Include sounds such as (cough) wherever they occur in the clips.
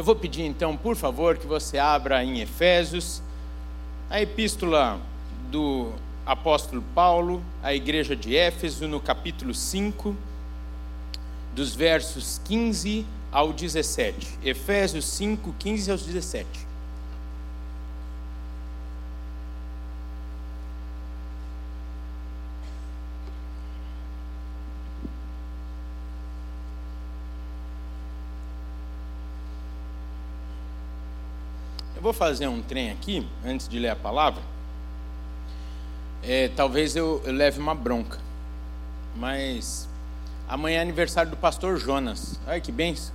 Eu vou pedir então, por favor, que você abra em Efésios, a epístola do apóstolo Paulo à igreja de Éfeso, no capítulo 5, dos versos 15 ao 17. Efésios 5, 15 aos 17. Vou fazer um trem aqui, antes de ler a palavra. É, talvez eu, eu leve uma bronca, mas amanhã é aniversário do pastor Jonas. Olha que benção.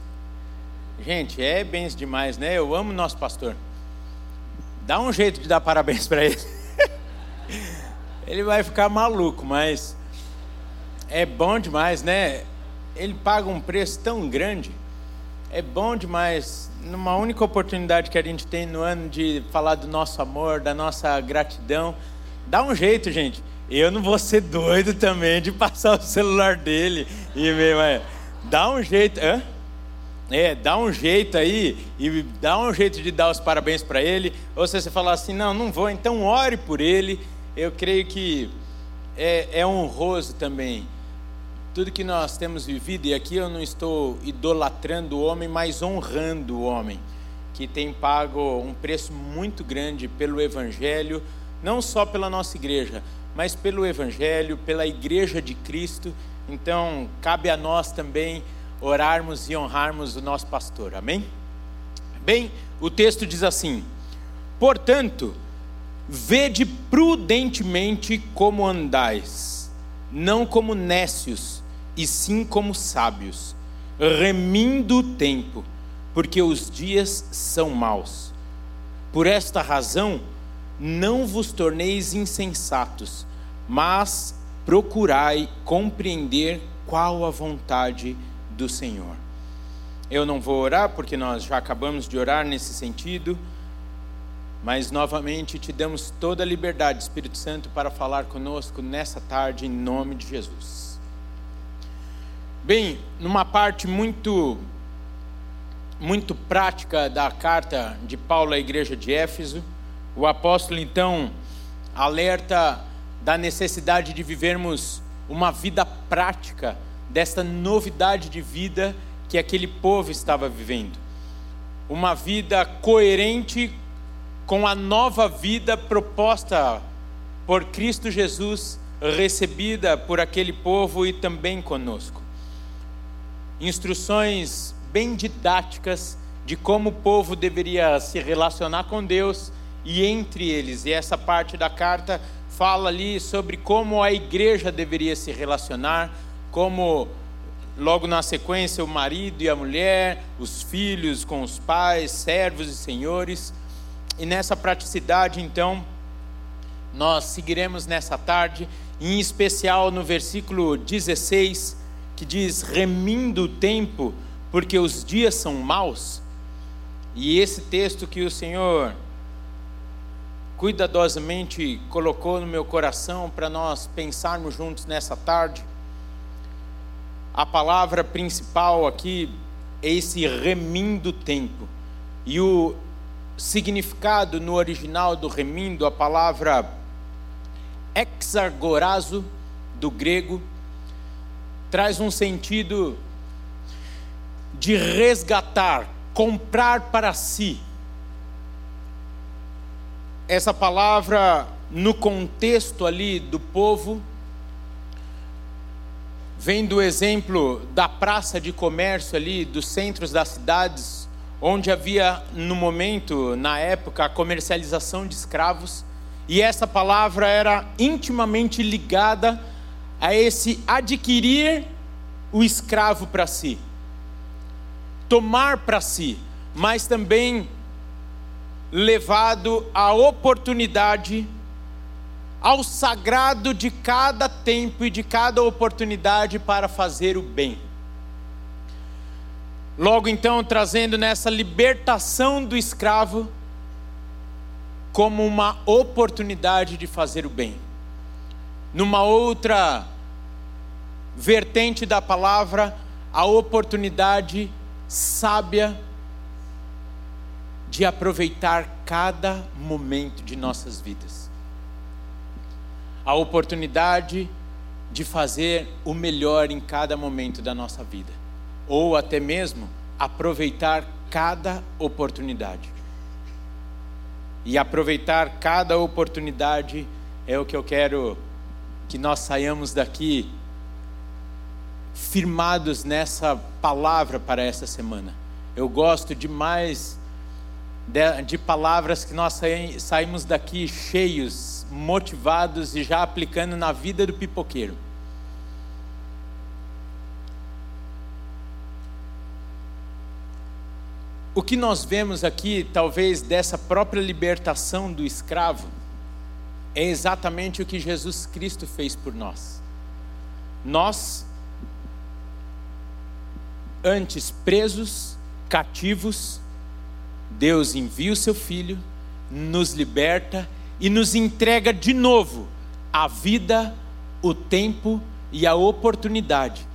Gente, é benção demais, né? Eu amo nosso pastor. Dá um jeito de dar parabéns para ele. (laughs) ele vai ficar maluco, mas é bom demais, né? Ele paga um preço tão grande. É bom demais numa única oportunidade que a gente tem no ano de falar do nosso amor, da nossa gratidão, dá um jeito, gente. Eu não vou ser doido também de passar o celular dele e meu, é, dá um jeito, hã? É, dá um jeito aí e dá um jeito de dar os parabéns para ele. Ou se você falar assim, não, não vou, então ore por ele. Eu creio que é, é honroso também tudo que nós temos vivido, e aqui eu não estou idolatrando o homem, mas honrando o homem, que tem pago um preço muito grande pelo Evangelho, não só pela nossa igreja, mas pelo Evangelho, pela igreja de Cristo. Então, cabe a nós também orarmos e honrarmos o nosso pastor, amém? Bem, o texto diz assim: portanto, vede prudentemente como andais, não como nécios, e sim como sábios, remindo o tempo, porque os dias são maus. Por esta razão, não vos torneis insensatos, mas procurai compreender qual a vontade do Senhor. Eu não vou orar porque nós já acabamos de orar nesse sentido, mas novamente te damos toda a liberdade, Espírito Santo, para falar conosco nessa tarde, em nome de Jesus. Bem, numa parte muito muito prática da carta de Paulo à igreja de Éfeso, o apóstolo então alerta da necessidade de vivermos uma vida prática desta novidade de vida que aquele povo estava vivendo. Uma vida coerente com a nova vida proposta por Cristo Jesus, recebida por aquele povo e também conosco instruções bem didáticas de como o povo deveria se relacionar com Deus e entre eles. E essa parte da carta fala ali sobre como a igreja deveria se relacionar, como logo na sequência o marido e a mulher, os filhos com os pais, servos e senhores. E nessa praticidade, então, nós seguiremos nessa tarde, em especial no versículo 16 que diz remindo o tempo, porque os dias são maus. E esse texto que o Senhor cuidadosamente colocou no meu coração para nós pensarmos juntos nessa tarde. A palavra principal aqui é esse remindo tempo. E o significado no original do remindo, a palavra exargorazo do grego, traz um sentido de resgatar, comprar para si. Essa palavra, no contexto ali do povo, vem do exemplo da praça de comércio ali, dos centros das cidades, onde havia no momento, na época, a comercialização de escravos, e essa palavra era intimamente ligada a esse adquirir o escravo para si, tomar para si, mas também levado à oportunidade, ao sagrado de cada tempo e de cada oportunidade para fazer o bem. Logo então, trazendo nessa libertação do escravo como uma oportunidade de fazer o bem. Numa outra vertente da palavra, a oportunidade sábia de aproveitar cada momento de nossas vidas. A oportunidade de fazer o melhor em cada momento da nossa vida, ou até mesmo aproveitar cada oportunidade. E aproveitar cada oportunidade é o que eu quero que nós saiamos daqui firmados nessa palavra para essa semana. Eu gosto demais de, de palavras que nós saímos daqui cheios, motivados e já aplicando na vida do pipoqueiro. O que nós vemos aqui, talvez dessa própria libertação do escravo, é exatamente o que Jesus Cristo fez por nós. Nós, antes presos, cativos, Deus envia o seu Filho, nos liberta e nos entrega de novo a vida, o tempo e a oportunidade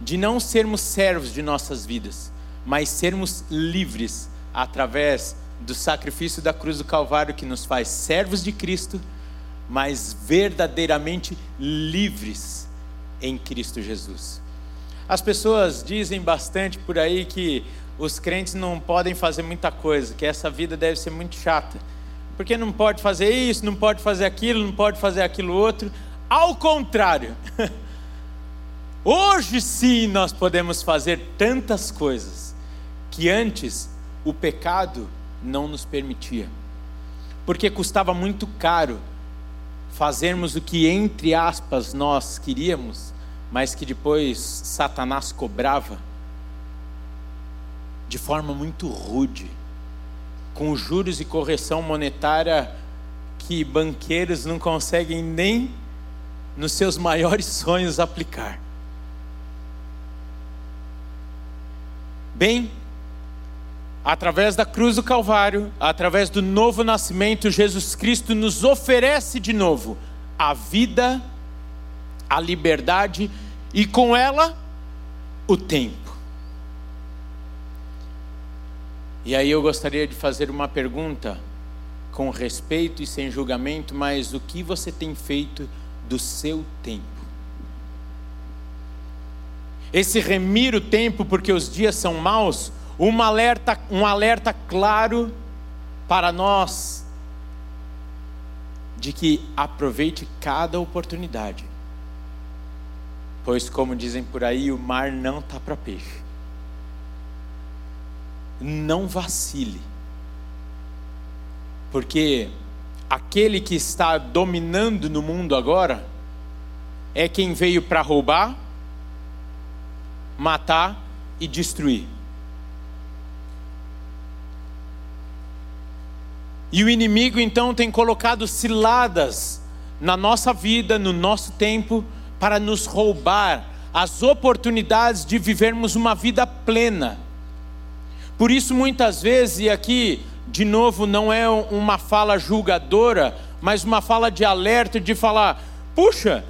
de não sermos servos de nossas vidas, mas sermos livres através do sacrifício da cruz do Calvário que nos faz servos de Cristo, mas verdadeiramente livres em Cristo Jesus. As pessoas dizem bastante por aí que os crentes não podem fazer muita coisa, que essa vida deve ser muito chata. Porque não pode fazer isso, não pode fazer aquilo, não pode fazer aquilo outro. Ao contrário, (laughs) hoje sim nós podemos fazer tantas coisas que antes o pecado não nos permitia. Porque custava muito caro fazermos o que, entre aspas, nós queríamos, mas que depois Satanás cobrava de forma muito rude, com juros e correção monetária que banqueiros não conseguem nem nos seus maiores (laughs) sonhos aplicar. Bem, através da cruz do Calvário, através do novo nascimento, Jesus Cristo nos oferece de novo a vida, a liberdade e com ela o tempo. E aí eu gostaria de fazer uma pergunta com respeito e sem julgamento, mas o que você tem feito do seu tempo? Esse remir o tempo porque os dias são maus, um alerta, um alerta claro para nós de que aproveite cada oportunidade. Pois como dizem por aí, o mar não está para peixe não vacile. Porque aquele que está dominando no mundo agora é quem veio para roubar, matar e destruir. E o inimigo então tem colocado ciladas na nossa vida, no nosso tempo, para nos roubar as oportunidades de vivermos uma vida plena. Por isso, muitas vezes, e aqui, de novo, não é uma fala julgadora, mas uma fala de alerta, de falar: puxa,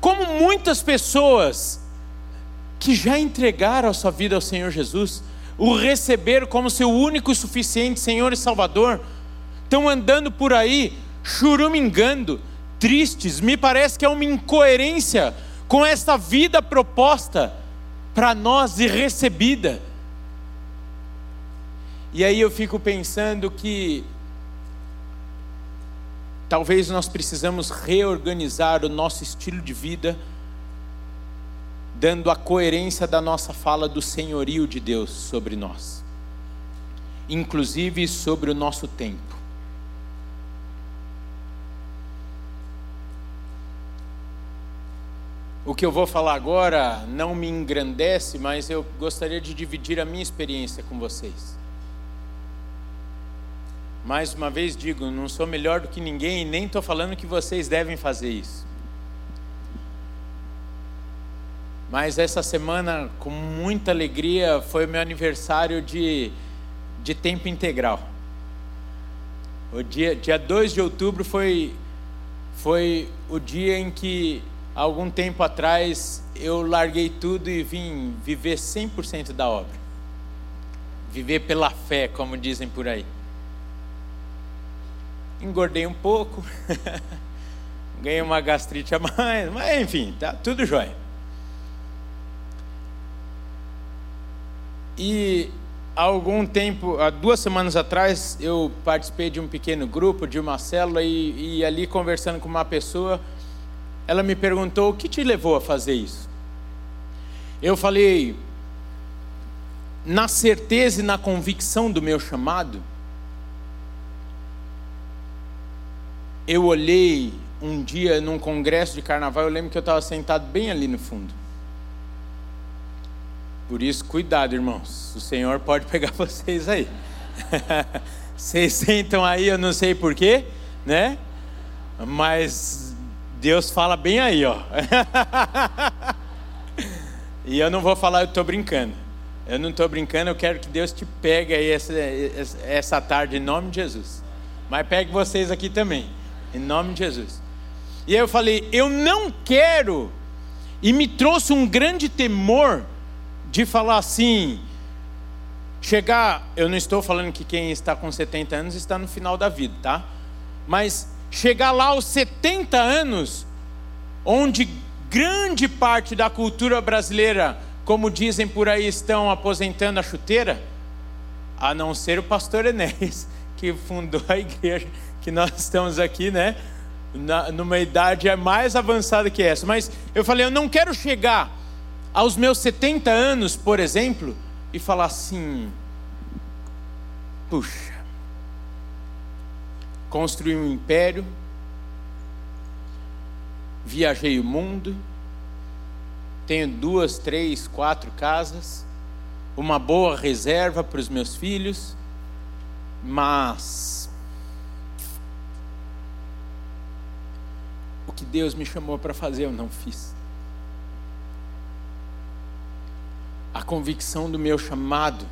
como muitas pessoas que já entregaram a sua vida ao Senhor Jesus, o receberam como seu único e suficiente Senhor e Salvador, estão andando por aí churumingando, tristes, me parece que é uma incoerência com esta vida proposta para nós e recebida. E aí eu fico pensando que talvez nós precisamos reorganizar o nosso estilo de vida, dando a coerência da nossa fala do senhorio de Deus sobre nós, inclusive sobre o nosso tempo. O que eu vou falar agora não me engrandece, mas eu gostaria de dividir a minha experiência com vocês. Mais uma vez digo, não sou melhor do que ninguém e nem estou falando que vocês devem fazer isso. Mas essa semana, com muita alegria, foi o meu aniversário de, de tempo integral. O dia, dia 2 de outubro foi, foi o dia em que, algum tempo atrás, eu larguei tudo e vim viver 100% da obra viver pela fé, como dizem por aí. Engordei um pouco, (laughs) ganhei uma gastrite a mais, mas enfim, tá tudo jóia. E há algum tempo, há duas semanas atrás, eu participei de um pequeno grupo, de uma célula, e, e ali conversando com uma pessoa, ela me perguntou: o que te levou a fazer isso? Eu falei, na certeza e na convicção do meu chamado, eu olhei um dia num congresso de carnaval, eu lembro que eu estava sentado bem ali no fundo. Por isso, cuidado, irmãos. O Senhor pode pegar (laughs) vocês aí. (laughs) vocês sentam aí, eu não sei porquê, né? Mas Deus fala bem aí, ó. (laughs) e eu não vou falar, eu estou brincando. Eu não estou brincando, eu quero que Deus te pegue aí essa, essa tarde, em nome de Jesus. Mas pegue vocês aqui também, em nome de Jesus. E aí eu falei, eu não quero, e me trouxe um grande temor de falar assim, chegar, eu não estou falando que quem está com 70 anos está no final da vida, tá? Mas chegar lá aos 70 anos, onde grande parte da cultura brasileira como dizem por aí, estão aposentando a chuteira, a não ser o pastor Enéas, (laughs) que fundou a igreja que nós estamos aqui, né? Na, numa idade mais avançada que essa. Mas eu falei, eu não quero chegar aos meus 70 anos, por exemplo, e falar assim: puxa, construí um império, viajei o mundo, tenho duas, três, quatro casas, uma boa reserva para os meus filhos, mas o que Deus me chamou para fazer eu não fiz. A convicção do meu chamado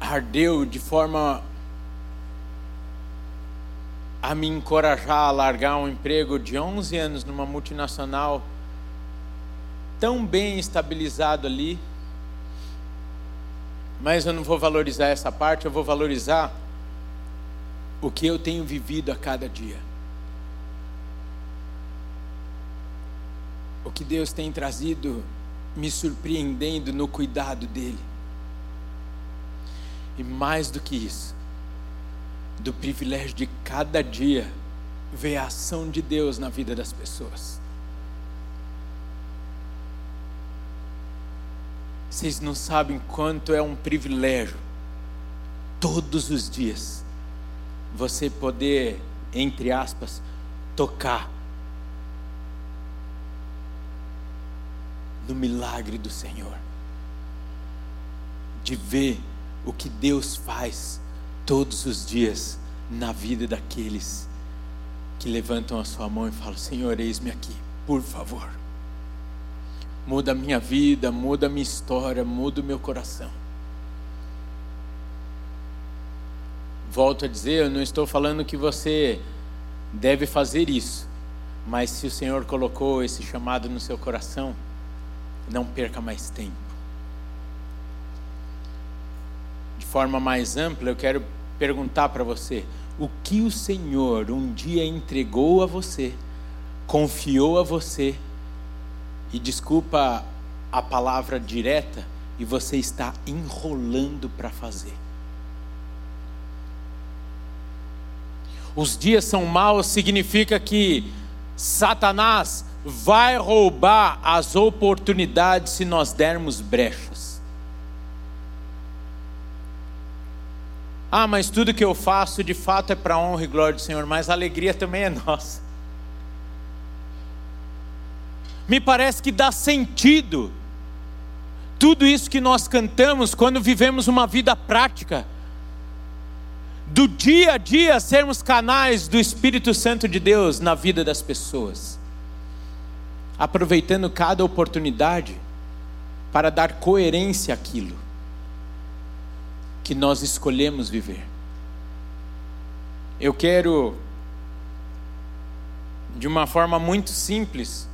ardeu de forma a me encorajar a largar um emprego de 11 anos numa multinacional tão bem estabilizado ali. Mas eu não vou valorizar essa parte, eu vou valorizar o que eu tenho vivido a cada dia. O que Deus tem trazido me surpreendendo no cuidado dele. E mais do que isso, do privilégio de cada dia ver a ação de Deus na vida das pessoas. Vocês não sabem quanto é um privilégio, todos os dias, você poder, entre aspas, tocar no milagre do Senhor, de ver o que Deus faz todos os dias na vida daqueles que levantam a sua mão e falam: Senhor, eis-me aqui, por favor. Muda a minha vida, muda a minha história, muda o meu coração. Volto a dizer, eu não estou falando que você deve fazer isso, mas se o Senhor colocou esse chamado no seu coração, não perca mais tempo. De forma mais ampla, eu quero perguntar para você: o que o Senhor um dia entregou a você, confiou a você, e desculpa a palavra direta, e você está enrolando para fazer? Os dias são maus significa que Satanás vai roubar as oportunidades se nós dermos brechas. Ah, mas tudo que eu faço de fato é para honra e glória do Senhor, mas a alegria também é nossa. Me parece que dá sentido tudo isso que nós cantamos quando vivemos uma vida prática, do dia a dia sermos canais do Espírito Santo de Deus na vida das pessoas, aproveitando cada oportunidade para dar coerência àquilo que nós escolhemos viver. Eu quero, de uma forma muito simples,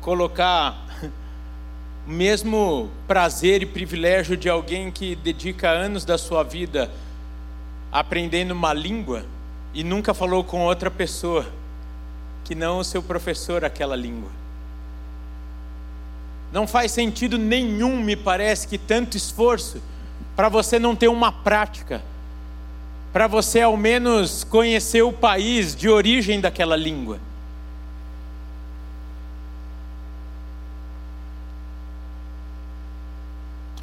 colocar (laughs) o mesmo prazer e privilégio de alguém que dedica anos da sua vida aprendendo uma língua e nunca falou com outra pessoa que não o seu professor aquela língua. Não faz sentido nenhum, me parece, que tanto esforço para você não ter uma prática, para você ao menos conhecer o país de origem daquela língua.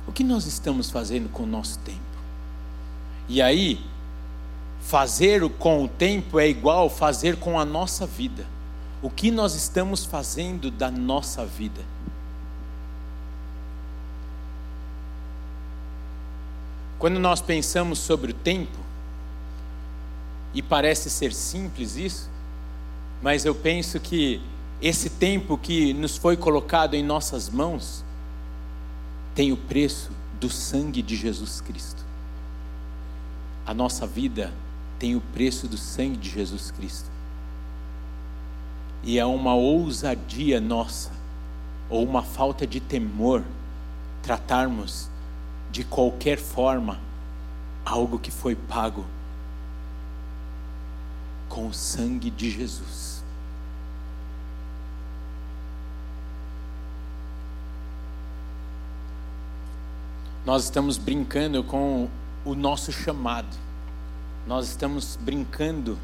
O que nós estamos fazendo com o nosso tempo? E aí, fazer com o tempo é igual fazer com a nossa vida. O que nós estamos fazendo da nossa vida? Quando nós pensamos sobre o tempo, e parece ser simples isso, mas eu penso que esse tempo que nos foi colocado em nossas mãos, tem o preço do sangue de Jesus Cristo. A nossa vida tem o preço do sangue de Jesus Cristo. E é uma ousadia nossa, ou uma falta de temor, tratarmos de qualquer forma algo que foi pago com o sangue de Jesus. nós estamos brincando com o nosso chamado, nós estamos brincando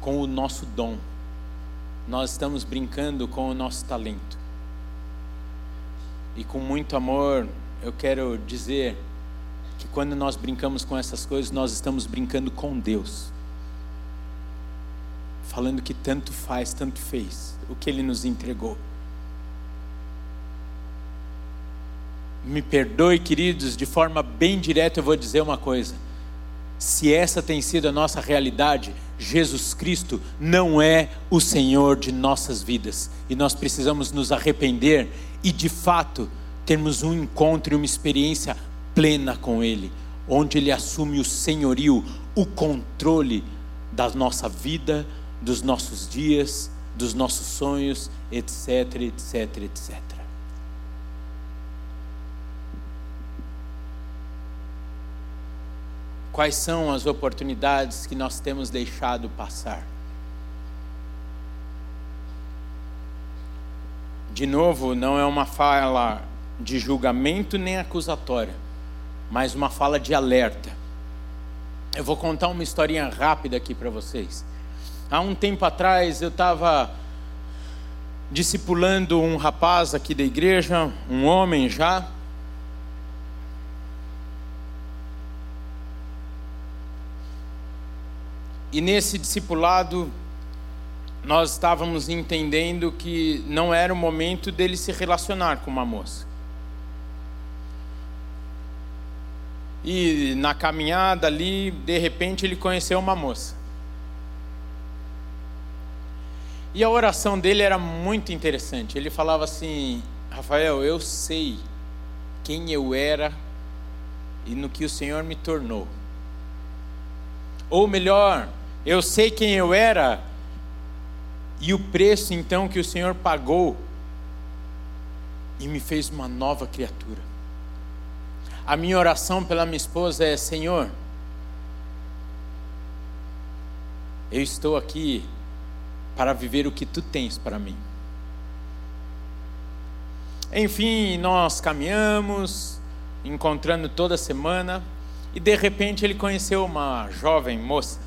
com o nosso dom, nós estamos brincando com o nosso talento. E com muito amor, eu quero dizer que quando nós brincamos com essas coisas, nós estamos brincando com Deus. Falando que tanto faz, tanto fez, o que Ele nos entregou. me perdoe, queridos, de forma bem direta eu vou dizer uma coisa. Se essa tem sido a nossa realidade, Jesus Cristo não é o Senhor de nossas vidas. E nós precisamos nos arrepender e, de fato, termos um encontro e uma experiência plena com Ele, onde Ele assume o senhorio, o controle da nossa vida, dos nossos dias, dos nossos sonhos, etc, etc, etc. Quais são as oportunidades que nós temos deixado passar? De novo, não é uma fala de julgamento nem acusatória, mas uma fala de alerta. Eu vou contar uma historinha rápida aqui para vocês. Há um tempo atrás eu estava discipulando um rapaz aqui da igreja, um homem já, E nesse discipulado, nós estávamos entendendo que não era o momento dele se relacionar com uma moça. E na caminhada ali, de repente, ele conheceu uma moça. E a oração dele era muito interessante. Ele falava assim: Rafael, eu sei quem eu era e no que o Senhor me tornou. Ou melhor, eu sei quem eu era e o preço então que o Senhor pagou e me fez uma nova criatura. A minha oração pela minha esposa é: Senhor, eu estou aqui para viver o que tu tens para mim. Enfim, nós caminhamos, encontrando toda semana, e de repente ele conheceu uma jovem moça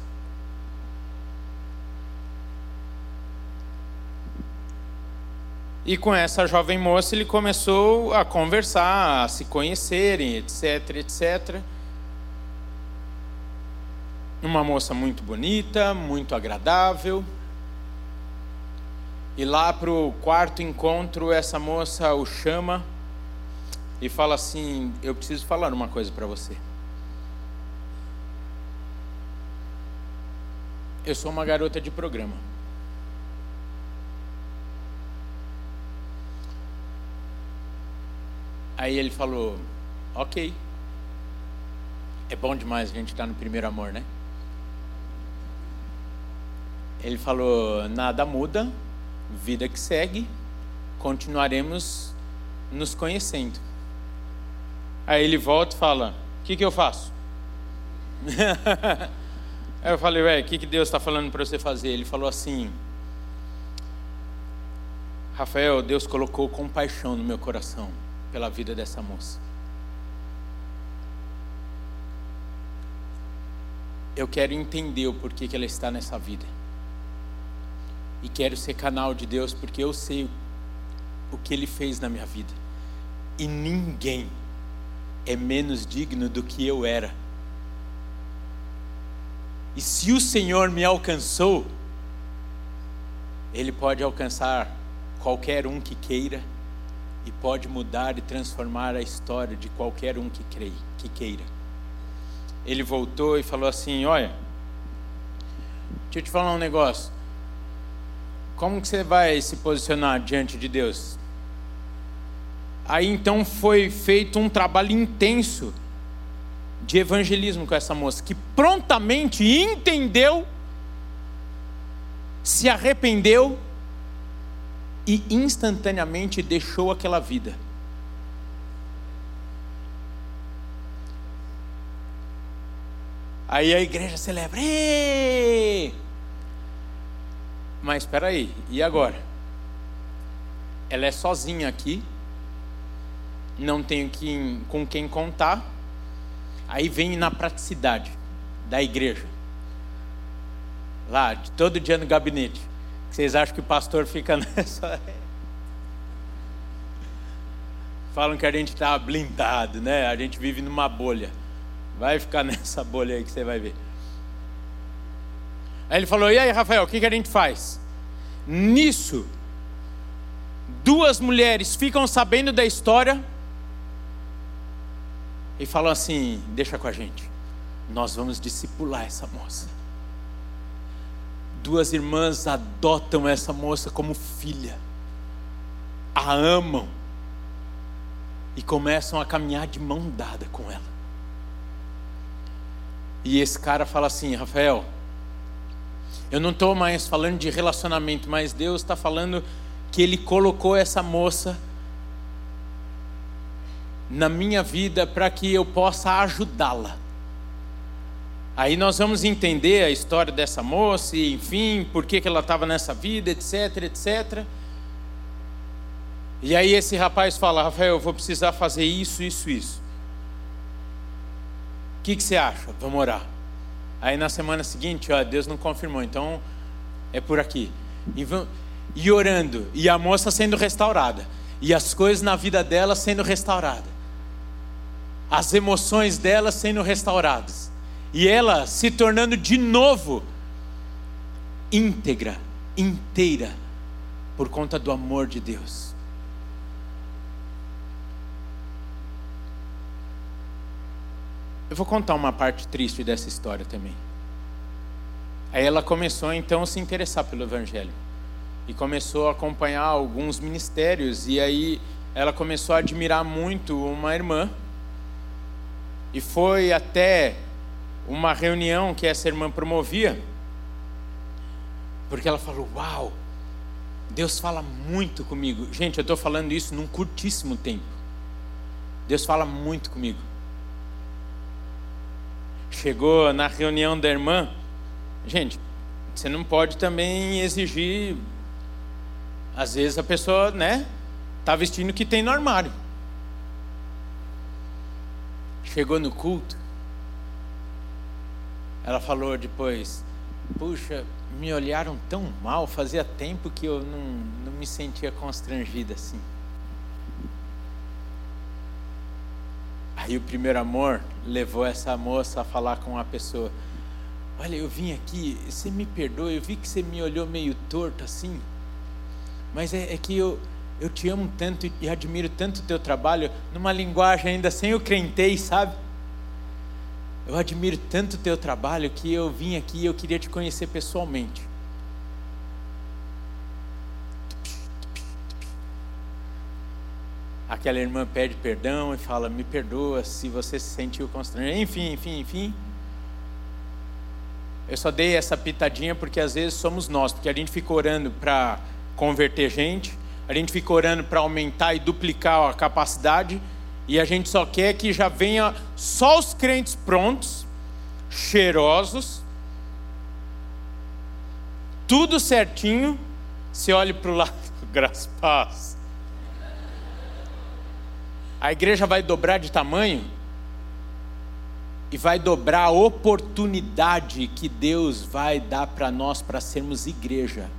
E com essa jovem moça ele começou a conversar, a se conhecerem, etc, etc. Uma moça muito bonita, muito agradável. E lá para o quarto encontro, essa moça o chama e fala assim: Eu preciso falar uma coisa para você. Eu sou uma garota de programa. Aí ele falou: Ok. É bom demais a gente estar no primeiro amor, né? Ele falou: Nada muda, vida que segue, continuaremos nos conhecendo. Aí ele volta e fala: O que, que eu faço? (laughs) Aí eu falei: Ué, o que, que Deus está falando para você fazer? Ele falou assim: Rafael, Deus colocou compaixão no meu coração pela vida dessa moça. Eu quero entender o porquê que ela está nessa vida. E quero ser canal de Deus porque eu sei o que Ele fez na minha vida. E ninguém é menos digno do que eu era. E se o Senhor me alcançou, Ele pode alcançar qualquer um que queira e pode mudar e transformar a história de qualquer um que, creia, que queira. Ele voltou e falou assim: Olha, deixa eu te falar um negócio. Como que você vai se posicionar diante de Deus? Aí então foi feito um trabalho intenso de evangelismo com essa moça, que prontamente entendeu, se arrependeu e instantaneamente deixou aquela vida. Aí a igreja celebra. Mas espera aí, e agora? Ela é sozinha aqui não tenho quem, com quem contar. Aí vem na praticidade da igreja. Lá, todo dia no gabinete. Vocês acham que o pastor fica (laughs) nessa. Falam que a gente está blindado, né? A gente vive numa bolha. Vai ficar (laughs) nessa bolha aí que você vai ver. Aí ele falou: E aí, Rafael, o que, que a gente faz? Nisso, duas mulheres ficam sabendo da história e falam assim: Deixa com a gente, nós vamos discipular essa moça. Duas irmãs adotam essa moça como filha, a amam e começam a caminhar de mão dada com ela. E esse cara fala assim: Rafael, eu não estou mais falando de relacionamento, mas Deus está falando que Ele colocou essa moça na minha vida para que eu possa ajudá-la. Aí nós vamos entender a história dessa moça, e, enfim, por que, que ela estava nessa vida, etc, etc. E aí esse rapaz fala, Rafael, eu vou precisar fazer isso, isso, isso. O que, que você acha? Vamos orar. Aí na semana seguinte, ó, Deus não confirmou, então é por aqui. E, e orando, e a moça sendo restaurada, e as coisas na vida dela sendo restauradas as emoções dela sendo restauradas e ela se tornando de novo íntegra, inteira, por conta do amor de Deus. Eu vou contar uma parte triste dessa história também. Aí ela começou então a se interessar pelo Evangelho e começou a acompanhar alguns ministérios e aí ela começou a admirar muito uma irmã e foi até uma reunião que essa irmã promovia, porque ela falou: Uau, Deus fala muito comigo. Gente, eu estou falando isso num curtíssimo tempo. Deus fala muito comigo. Chegou na reunião da irmã, gente, você não pode também exigir. Às vezes a pessoa, né, tá vestindo o que tem no armário. Chegou no culto, ela falou depois: Puxa, me olharam tão mal, fazia tempo que eu não, não me sentia constrangida assim. Aí o primeiro amor levou essa moça a falar com a pessoa: Olha, eu vim aqui, você me perdoa, eu vi que você me olhou meio torto assim, mas é, é que eu, eu te amo tanto e admiro tanto o teu trabalho, numa linguagem ainda sem o crentei, sabe? Eu admiro tanto o teu trabalho que eu vim aqui e eu queria te conhecer pessoalmente. Aquela irmã pede perdão e fala: Me perdoa se você se sentiu constrangido. Enfim, enfim, enfim. Eu só dei essa pitadinha porque às vezes somos nós, porque a gente fica orando para converter gente, a gente fica orando para aumentar e duplicar a capacidade, e a gente só quer que já venha só os crentes prontos, cheirosos, tudo certinho. Se olhe para o lado, (laughs) graças paz. A igreja vai dobrar de tamanho e vai dobrar a oportunidade que Deus vai dar para nós para sermos igreja.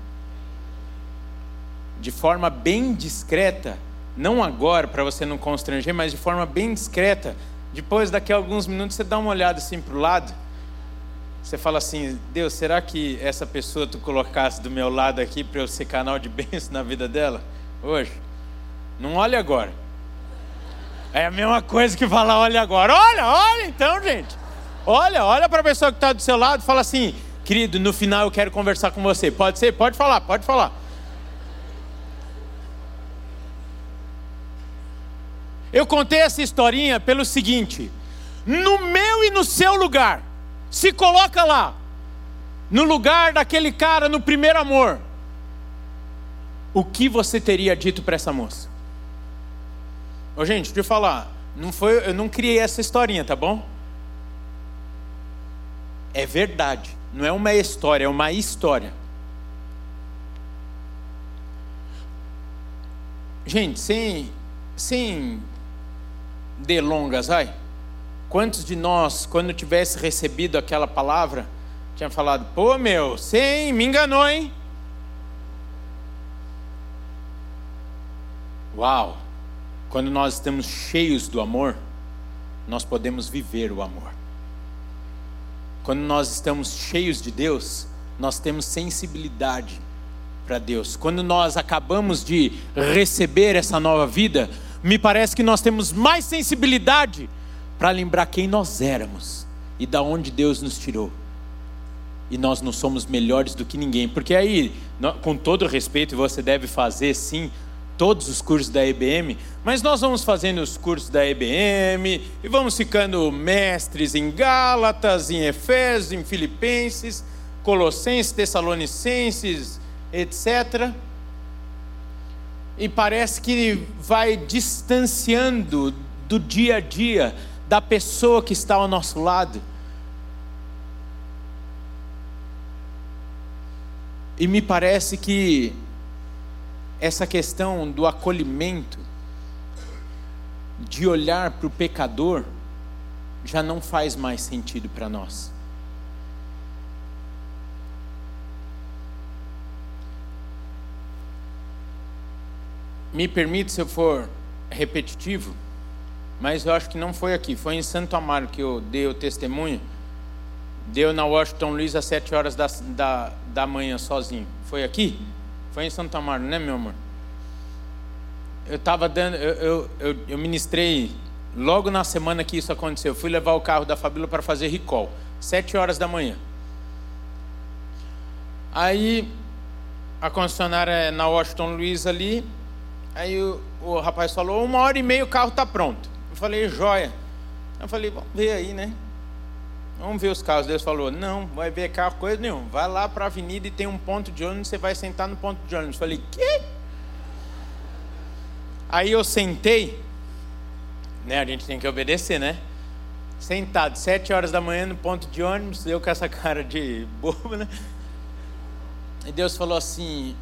De forma bem discreta, não agora para você não constranger, mas de forma bem discreta. Depois, daqui a alguns minutos, você dá uma olhada assim para o lado. Você fala assim: Deus, será que essa pessoa tu colocasse do meu lado aqui para eu ser canal de (laughs) bênção na vida dela hoje? Não olhe agora. É a mesma coisa que falar, olha agora. Olha, olha então, gente. Olha, olha para a pessoa que está do seu lado e fala assim, querido, no final eu quero conversar com você. Pode ser? Pode falar, pode falar. Eu contei essa historinha pelo seguinte: no meu e no seu lugar, se coloca lá, no lugar daquele cara no primeiro amor, o que você teria dito para essa moça? Ô, gente, deixa eu falar. Não foi, eu não criei essa historinha, tá bom? É verdade. Não é uma história, é uma história. Gente, sem, sem delongas, vai. Quantos de nós, quando tivesse recebido aquela palavra, tinha falado: pô, meu, sim, me enganou, hein? Uau! Quando nós estamos cheios do amor, nós podemos viver o amor. Quando nós estamos cheios de Deus, nós temos sensibilidade para Deus. Quando nós acabamos de receber essa nova vida, me parece que nós temos mais sensibilidade para lembrar quem nós éramos e da onde Deus nos tirou. E nós não somos melhores do que ninguém, porque aí, com todo respeito, você deve fazer sim todos os cursos da EBM, mas nós vamos fazendo os cursos da EBM e vamos ficando mestres em Gálatas, em Efésios, em Filipenses, Colossenses, Tessalonicenses, etc. E parece que vai distanciando do dia a dia da pessoa que está ao nosso lado. E me parece que essa questão do acolhimento, de olhar para o pecador, já não faz mais sentido para nós. Me permite se eu for repetitivo, mas eu acho que não foi aqui, foi em Santo Amaro que eu dei o testemunho. Deu na Washington Luiz às sete horas da, da, da manhã sozinho. Foi aqui? Foi em Santo Amaro, né, meu amor? Eu estava dando, eu, eu, eu, eu, ministrei logo na semana que isso aconteceu. Eu fui levar o carro da Fabíola para fazer recall, sete horas da manhã. Aí a concessionária é na Washington Luiz ali. Aí o, o rapaz falou: uma hora e meia o carro está pronto. Eu falei: joia. Eu falei: vamos ver aí, né? Vamos ver os carros. Deus falou: Não, vai ver carro, coisa nenhuma. Vai lá para a avenida e tem um ponto de ônibus, você vai sentar no ponto de ônibus. Eu falei: Quê? Aí eu sentei, né? A gente tem que obedecer, né? Sentado, sete horas da manhã no ponto de ônibus, eu com essa (laughs) cara de bobo, né? E Deus falou assim: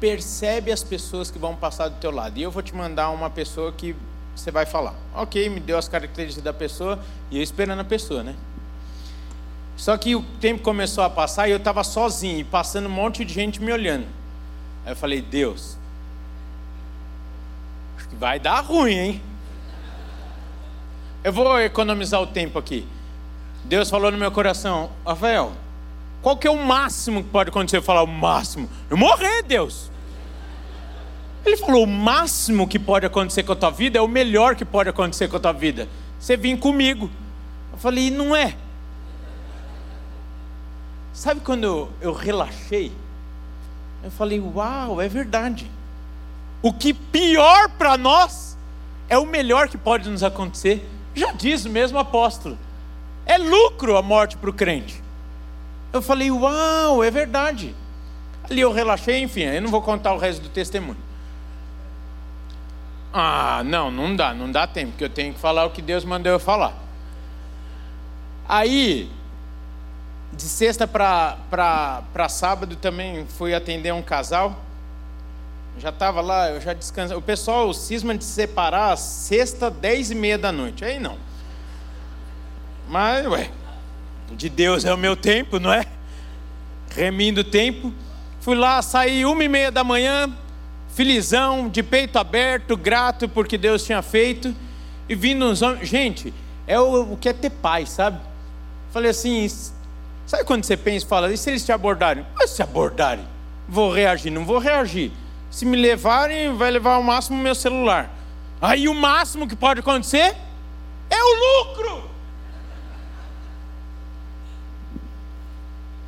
percebe as pessoas que vão passar do teu lado. E eu vou te mandar uma pessoa que você vai falar. Ok, me deu as características da pessoa e eu esperando a pessoa, né? Só que o tempo começou a passar e eu estava sozinho, e passando um monte de gente me olhando. Aí eu falei, Deus, acho que vai dar ruim, hein? Eu vou economizar o tempo aqui. Deus falou no meu coração, Rafael, qual que é o máximo que pode acontecer? Eu falar, o máximo? Eu morrer, Deus. Ele falou, o máximo que pode acontecer com a tua vida é o melhor que pode acontecer com a tua vida. Você vir comigo. Eu falei, não é. Sabe quando eu, relaxei? Eu falei, uau, é verdade. O que pior para nós é o melhor que pode nos acontecer. Já diz o mesmo apóstolo. É lucro a morte para o crente. Eu falei, uau, é verdade. Ali eu relaxei, enfim, eu não vou contar o resto do testemunho. Ah, não, não dá, não dá tempo, porque eu tenho que falar o que Deus mandou eu falar. Aí, de sexta para sábado também fui atender um casal. Já estava lá, eu já descansei. O pessoal cisma de separar sexta, dez e meia da noite. Aí não. Mas, ué, de Deus é o meu tempo, não é? Remindo o tempo. Fui lá, saí uma e meia da manhã, felizão, de peito aberto, grato porque Deus tinha feito. E vindo uns homens. Gente, é o, o que é ter paz, sabe? Falei assim, sabe quando você pensa e fala, e se eles te abordarem? Mas se abordarem, vou reagir, não vou reagir. Se me levarem, vai levar ao máximo o meu celular. Aí o máximo que pode acontecer é o lucro.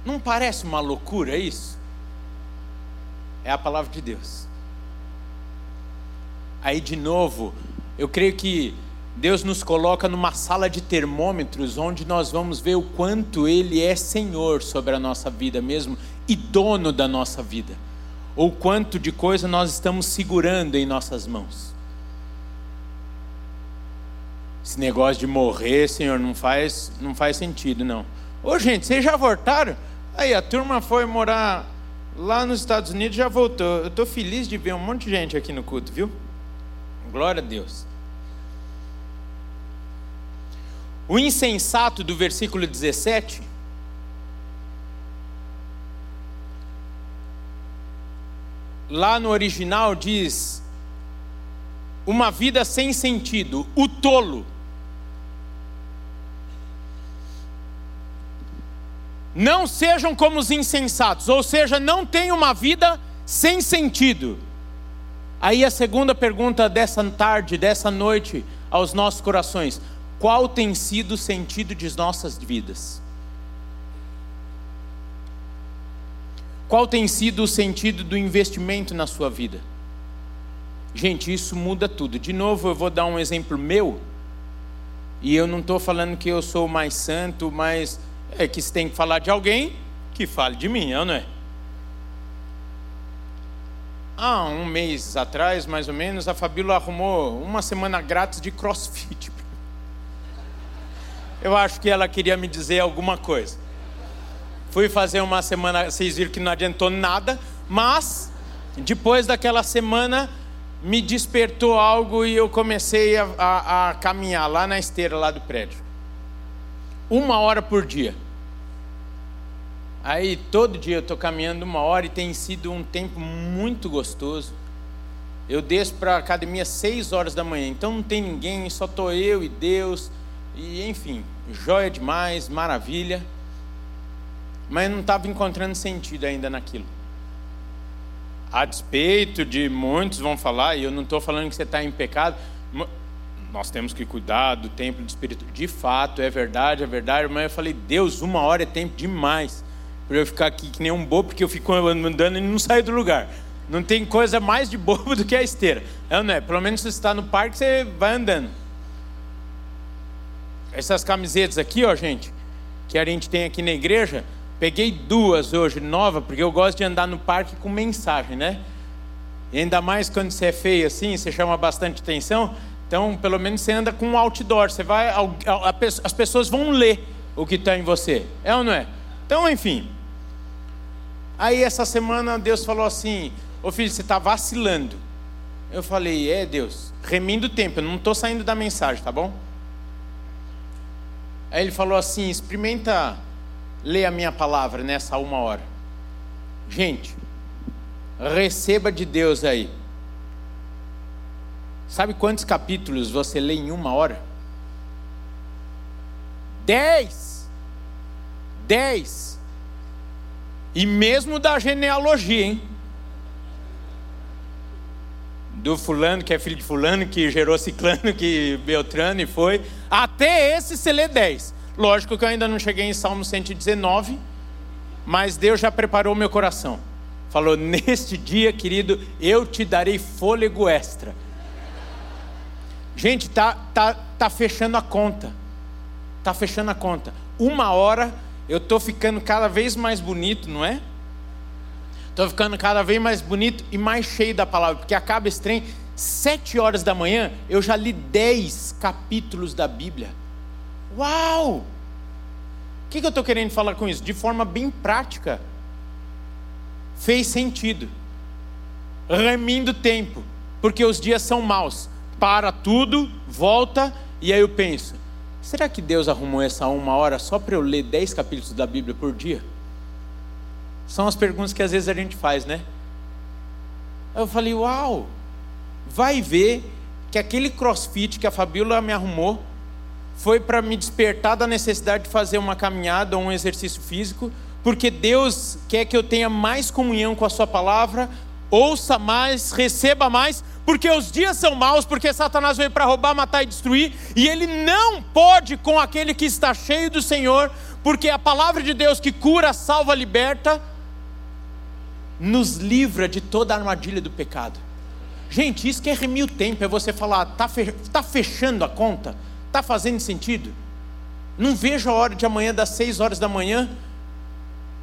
Não parece uma loucura isso? É a palavra de Deus. Aí de novo, eu creio que Deus nos coloca numa sala de termômetros onde nós vamos ver o quanto Ele é Senhor sobre a nossa vida mesmo e dono da nossa vida, ou quanto de coisa nós estamos segurando em nossas mãos. Esse negócio de morrer, Senhor, não faz, não faz sentido, não. Ô gente, vocês já voltaram? Aí a turma foi morar lá nos Estados Unidos já voltou. Eu estou feliz de ver um monte de gente aqui no culto, viu? Glória a Deus. O insensato do versículo 17. Lá no original diz: uma vida sem sentido, o tolo. Não sejam como os insensatos, ou seja, não tenham uma vida sem sentido. Aí a segunda pergunta dessa tarde, dessa noite, aos nossos corações: qual tem sido o sentido de nossas vidas? Qual tem sido o sentido do investimento na sua vida? Gente, isso muda tudo. De novo, eu vou dar um exemplo meu. E eu não estou falando que eu sou mais santo, mas é que se tem que falar de alguém, que fale de mim, não é? Há um mês atrás, mais ou menos, a Fabíola arrumou uma semana grátis de crossfit (laughs) eu acho que ela queria me dizer alguma coisa. Fui fazer uma semana, vocês viram que não adiantou nada, mas depois daquela semana me despertou algo e eu comecei a, a, a caminhar lá na esteira lá do prédio. Uma hora por dia. Aí todo dia eu estou caminhando uma hora e tem sido um tempo muito gostoso. Eu desço para a academia seis horas da manhã, então não tem ninguém, só estou eu e Deus. E enfim, joia demais, maravilha. Mas não estava encontrando sentido ainda naquilo. A despeito de muitos vão falar, e eu não estou falando que você está em pecado, nós temos que cuidar do templo do Espírito. De fato, é verdade, é verdade. Mas eu falei, Deus, uma hora é tempo demais para eu ficar aqui que nem um bobo, porque eu fico andando e não saio do lugar. Não tem coisa mais de bobo (laughs) do que a esteira. É, não é? Pelo menos você está no parque, você vai andando. Essas camisetas aqui, ó, gente, que a gente tem aqui na igreja, peguei duas hoje, nova, porque eu gosto de andar no parque com mensagem, né? E ainda mais quando você é feio assim, você chama bastante atenção. Então, pelo menos você anda com um outdoor. Você vai, as pessoas vão ler o que está em você. É ou não é? Então, enfim. Aí essa semana Deus falou assim: Ô filho, você está vacilando. Eu falei: É Deus, remindo o tempo. Eu não estou saindo da mensagem, tá bom? Aí ele falou assim: experimenta ler a minha palavra nessa uma hora. Gente, receba de Deus aí. Sabe quantos capítulos você lê em uma hora? Dez. Dez. E mesmo da genealogia, hein? do fulano, que é filho de fulano, que gerou ciclano, que Beltrano e foi. Até esse você lê 10. Lógico que eu ainda não cheguei em Salmo 119, mas Deus já preparou meu coração. Falou: Neste dia, querido, eu te darei fôlego extra. Gente, tá, tá, tá fechando a conta. Tá fechando a conta. Uma hora eu tô ficando cada vez mais bonito, não é? Estou ficando cada vez mais bonito e mais cheio da palavra, porque acaba esse trem, sete horas da manhã, eu já li dez capítulos da Bíblia. Uau! O que, que eu estou querendo falar com isso? De forma bem prática. Fez sentido. Remindo tempo. Porque os dias são maus. Para tudo, volta, e aí eu penso: será que Deus arrumou essa uma hora só para eu ler dez capítulos da Bíblia por dia? São as perguntas que às vezes a gente faz, né? Eu falei: uau! Vai ver que aquele crossfit que a Fabíola me arrumou foi para me despertar da necessidade de fazer uma caminhada ou um exercício físico, porque Deus quer que eu tenha mais comunhão com a Sua palavra, ouça mais, receba mais, porque os dias são maus, porque Satanás veio para roubar, matar e destruir, e ele não pode com aquele que está cheio do Senhor, porque a palavra de Deus que cura, salva, liberta, nos livra de toda a armadilha do pecado. Gente, isso que é remir o tempo, é você falar, está fechando a conta? Está fazendo sentido? Não vejo a hora de amanhã, das seis horas da manhã.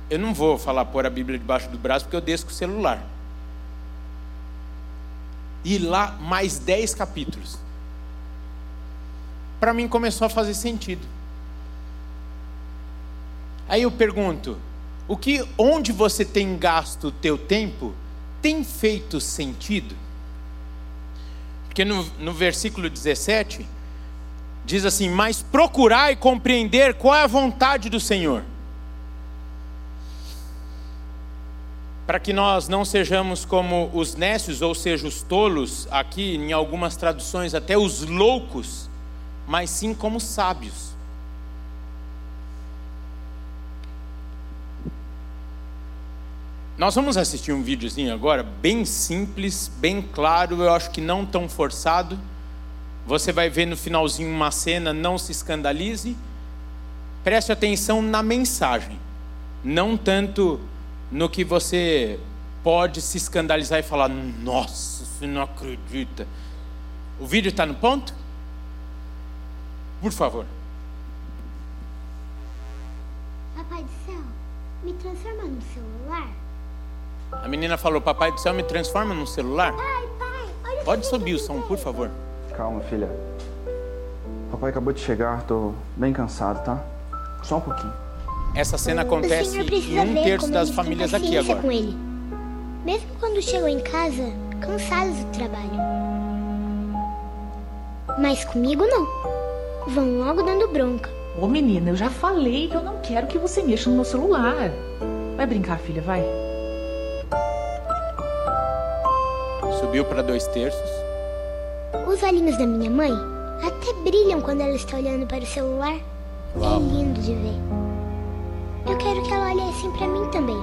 Eu não vou falar pôr a Bíblia debaixo do braço, porque eu desço com o celular. E lá mais dez capítulos. Para mim começou a fazer sentido. Aí eu pergunto, o que, onde você tem gasto o teu tempo, tem feito sentido? Porque no, no versículo 17, diz assim: Mas procurar e compreender qual é a vontade do Senhor. Para que nós não sejamos como os nécios, ou seja, os tolos, aqui em algumas traduções, até os loucos, mas sim como sábios. Nós vamos assistir um videozinho agora, bem simples, bem claro, eu acho que não tão forçado. Você vai ver no finalzinho uma cena, não se escandalize. Preste atenção na mensagem, não tanto no que você pode se escandalizar e falar: Nossa, você não acredita. O vídeo está no ponto? Por favor. Papai do céu, me transforma no celular. A menina falou: Papai do céu, me transforma num celular. Pai, pai, olha Pode subir o som, por favor. Calma, filha. Papai acabou de chegar, tô bem cansado, tá? Só um pouquinho. Essa cena acontece em um terço das famílias aqui agora. com ele. Mesmo quando chegam em casa, cansados do trabalho. Mas comigo não. Vão logo dando bronca. Ô menina, eu já falei que eu não quero que você mexa no meu celular. Vai brincar, filha, vai. Subiu para dois terços. Os olhinhos da minha mãe até brilham quando ela está olhando para o celular. Uau. É lindo de ver. Eu quero que ela olhe assim para mim também.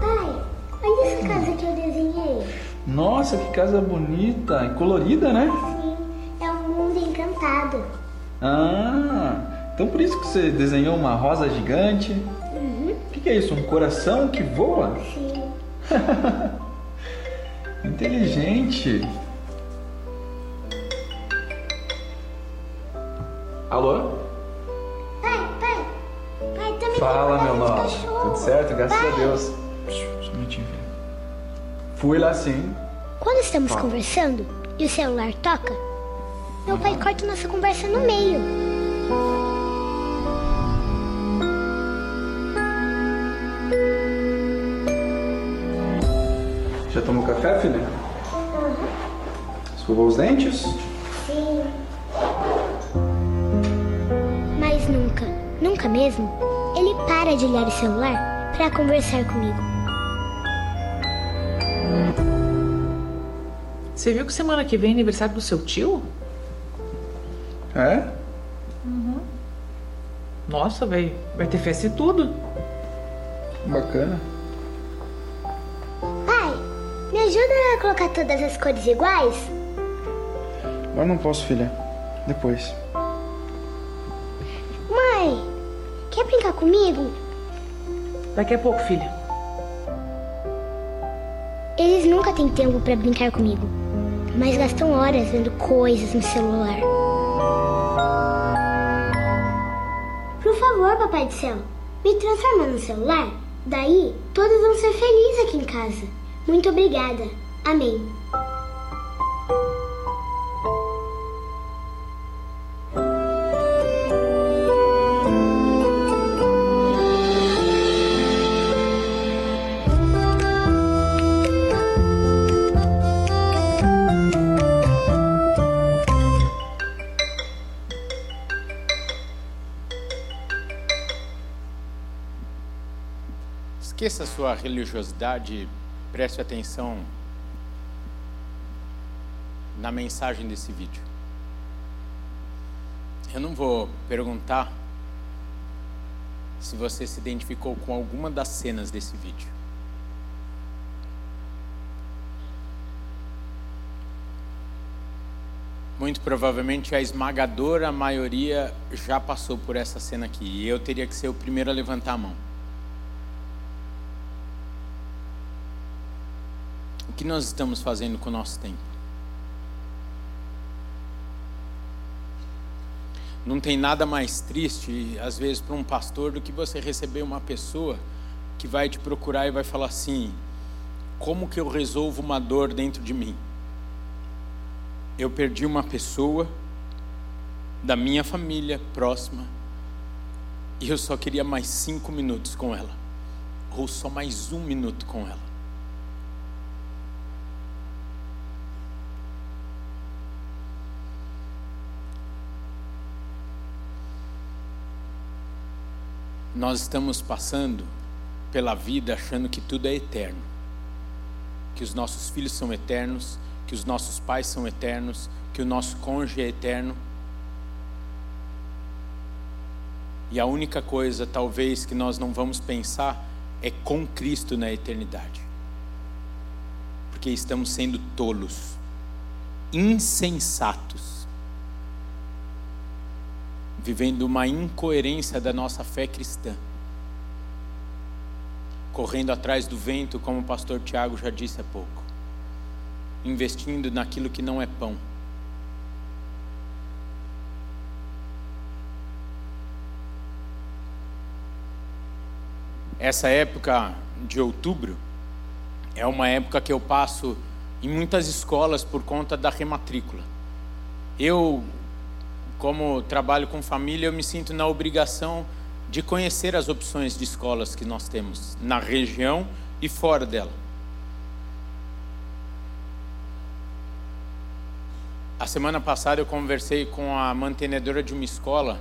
Pai, olha essa casa que eu desenhei. Nossa, que casa bonita e colorida, né? Sim, é um mundo encantado. Ah, então por isso que você desenhou uma rosa gigante. Uhum, O que, que é isso? Um coração que voa? sim. (laughs) Inteligente. Alô? Fala, meu nobre. Tudo certo? Graças Pai, a Deus. Fui lá sim. Quando estamos Fala. conversando e o celular toca, meu pai corta nossa conversa no meio. Já tomou café, filha? Escovou os dentes? Sim. Mas nunca, nunca mesmo, ele para de olhar o celular para conversar comigo. Você viu que semana que vem é aniversário do seu tio? É? Nossa, vai, vai ter festa e tudo. Bacana. Pai, me ajuda a colocar todas as cores iguais? Agora não posso, filha. Depois. Quer brincar comigo? Daqui a pouco, filha. Eles nunca têm tempo para brincar comigo, mas gastam horas vendo coisas no celular. Por favor, papai do céu, me transforma no celular. Daí, todos vão ser felizes aqui em casa. Muito obrigada. Amém. Sua religiosidade, preste atenção na mensagem desse vídeo. Eu não vou perguntar se você se identificou com alguma das cenas desse vídeo. Muito provavelmente a esmagadora maioria já passou por essa cena aqui. E eu teria que ser o primeiro a levantar a mão. Que nós estamos fazendo com o nosso tempo? Não tem nada mais triste, às vezes, para um pastor do que você receber uma pessoa que vai te procurar e vai falar assim: como que eu resolvo uma dor dentro de mim? Eu perdi uma pessoa da minha família próxima e eu só queria mais cinco minutos com ela, ou só mais um minuto com ela. Nós estamos passando pela vida achando que tudo é eterno. Que os nossos filhos são eternos, que os nossos pais são eternos, que o nosso cônjuge é eterno. E a única coisa, talvez, que nós não vamos pensar é com Cristo na eternidade. Porque estamos sendo tolos, insensatos vivendo uma incoerência da nossa fé cristã, correndo atrás do vento, como o pastor Tiago já disse há pouco, investindo naquilo que não é pão. Essa época de outubro é uma época que eu passo em muitas escolas por conta da rematrícula. Eu como trabalho com família, eu me sinto na obrigação de conhecer as opções de escolas que nós temos na região e fora dela. A semana passada eu conversei com a mantenedora de uma escola,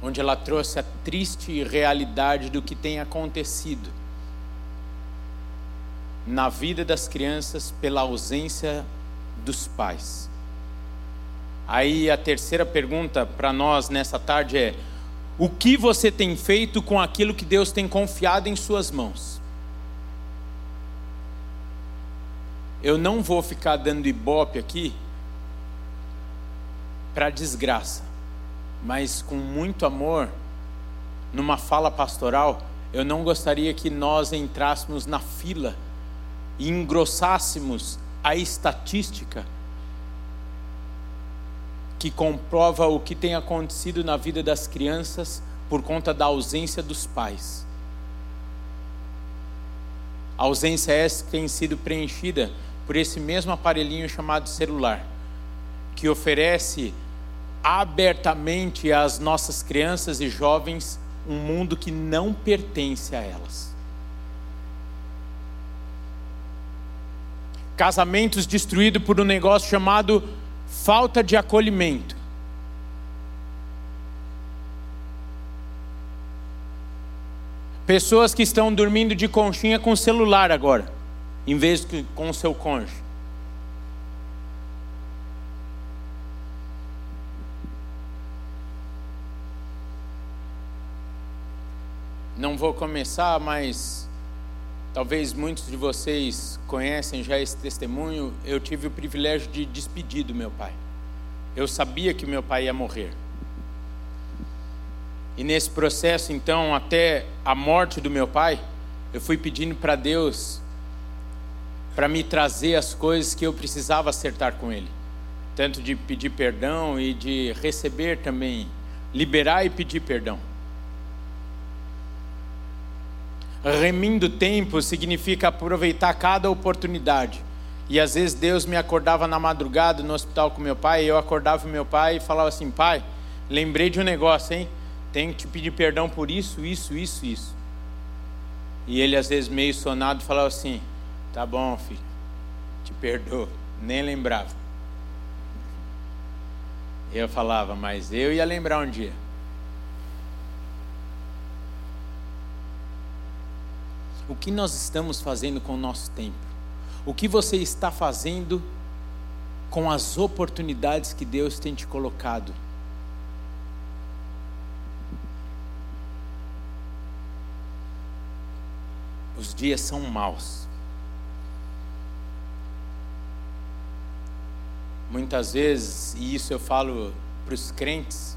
onde ela trouxe a triste realidade do que tem acontecido na vida das crianças pela ausência dos pais. Aí a terceira pergunta para nós nessa tarde é: o que você tem feito com aquilo que Deus tem confiado em suas mãos? Eu não vou ficar dando ibope aqui para desgraça, mas com muito amor, numa fala pastoral, eu não gostaria que nós entrássemos na fila e engrossássemos a estatística que comprova o que tem acontecido na vida das crianças por conta da ausência dos pais. A ausência essa tem sido preenchida por esse mesmo aparelhinho chamado celular, que oferece abertamente às nossas crianças e jovens um mundo que não pertence a elas. Casamentos destruídos por um negócio chamado falta de acolhimento. Pessoas que estão dormindo de conchinha com celular agora, em vez de com o seu cônjuge. Não vou começar, mas Talvez muitos de vocês conhecem já esse testemunho. Eu tive o privilégio de despedir do meu pai. Eu sabia que meu pai ia morrer. E nesse processo, então, até a morte do meu pai, eu fui pedindo para Deus para me trazer as coisas que eu precisava acertar com ele. Tanto de pedir perdão e de receber também, liberar e pedir perdão. Remindo tempo significa aproveitar cada oportunidade. E às vezes Deus me acordava na madrugada no hospital com meu pai, e eu acordava com meu pai e falava assim: Pai, lembrei de um negócio, hein? Tenho que te pedir perdão por isso, isso, isso, isso. E ele às vezes meio sonado falava assim: Tá bom, filho, te perdoo. Nem lembrava. Eu falava, mas eu ia lembrar um dia. O que nós estamos fazendo com o nosso tempo? O que você está fazendo com as oportunidades que Deus tem te colocado? Os dias são maus. Muitas vezes, e isso eu falo para os crentes,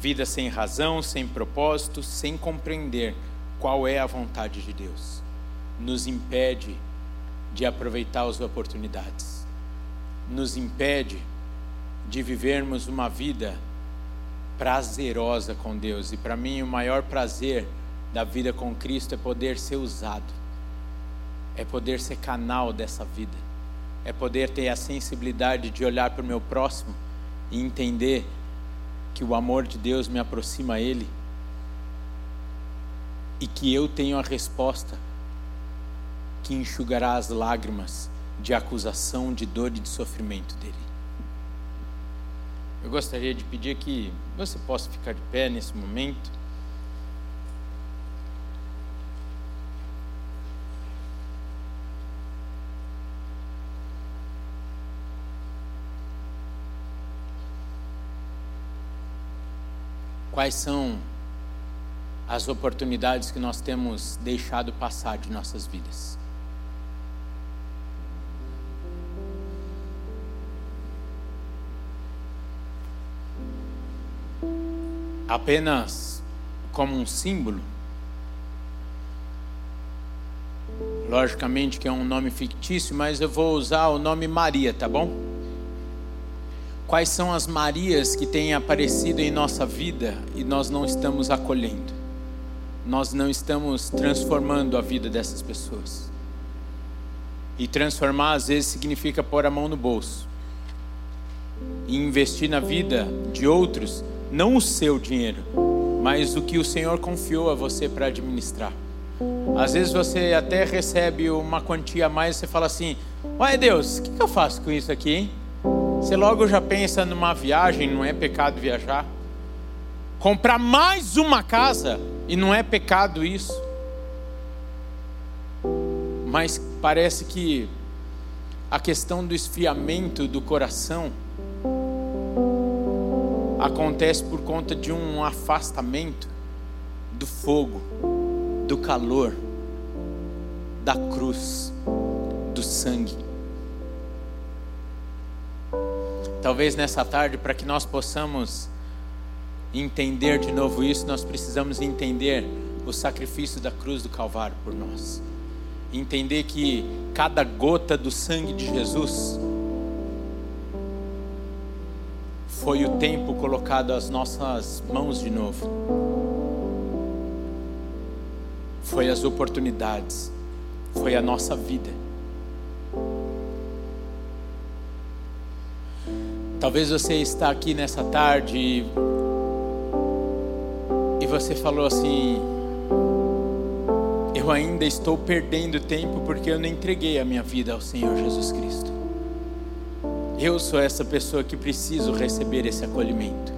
vida sem razão, sem propósito, sem compreender qual é a vontade de Deus, nos impede de aproveitar as oportunidades, nos impede de vivermos uma vida prazerosa com Deus. E para mim, o maior prazer da vida com Cristo é poder ser usado, é poder ser canal dessa vida, é poder ter a sensibilidade de olhar para o meu próximo e entender que o amor de Deus me aproxima a Ele e que eu tenho a resposta que enxugará as lágrimas de acusação, de dor e de sofrimento dele. Eu gostaria de pedir que você possa ficar de pé nesse momento. Quais são as oportunidades que nós temos deixado passar de nossas vidas? Apenas como um símbolo, logicamente que é um nome fictício, mas eu vou usar o nome Maria, tá bom? Quais são as Marias que têm aparecido em nossa vida e nós não estamos acolhendo? Nós não estamos transformando a vida dessas pessoas. E transformar às vezes significa pôr a mão no bolso e investir na vida de outros, não o seu dinheiro, mas o que o Senhor confiou a você para administrar. Às vezes você até recebe uma quantia a mais e você fala assim: Ué Deus, o que, que eu faço com isso aqui, hein? Você logo já pensa numa viagem, não é pecado viajar. Comprar mais uma casa, e não é pecado isso. Mas parece que a questão do esfriamento do coração acontece por conta de um afastamento do fogo, do calor, da cruz, do sangue. Talvez nessa tarde, para que nós possamos entender de novo isso, nós precisamos entender o sacrifício da cruz do Calvário por nós. Entender que cada gota do sangue de Jesus foi o tempo colocado às nossas mãos de novo. Foi as oportunidades, foi a nossa vida. Talvez você está aqui nessa tarde você falou assim: Eu ainda estou perdendo tempo porque eu não entreguei a minha vida ao Senhor Jesus Cristo. Eu sou essa pessoa que preciso receber esse acolhimento.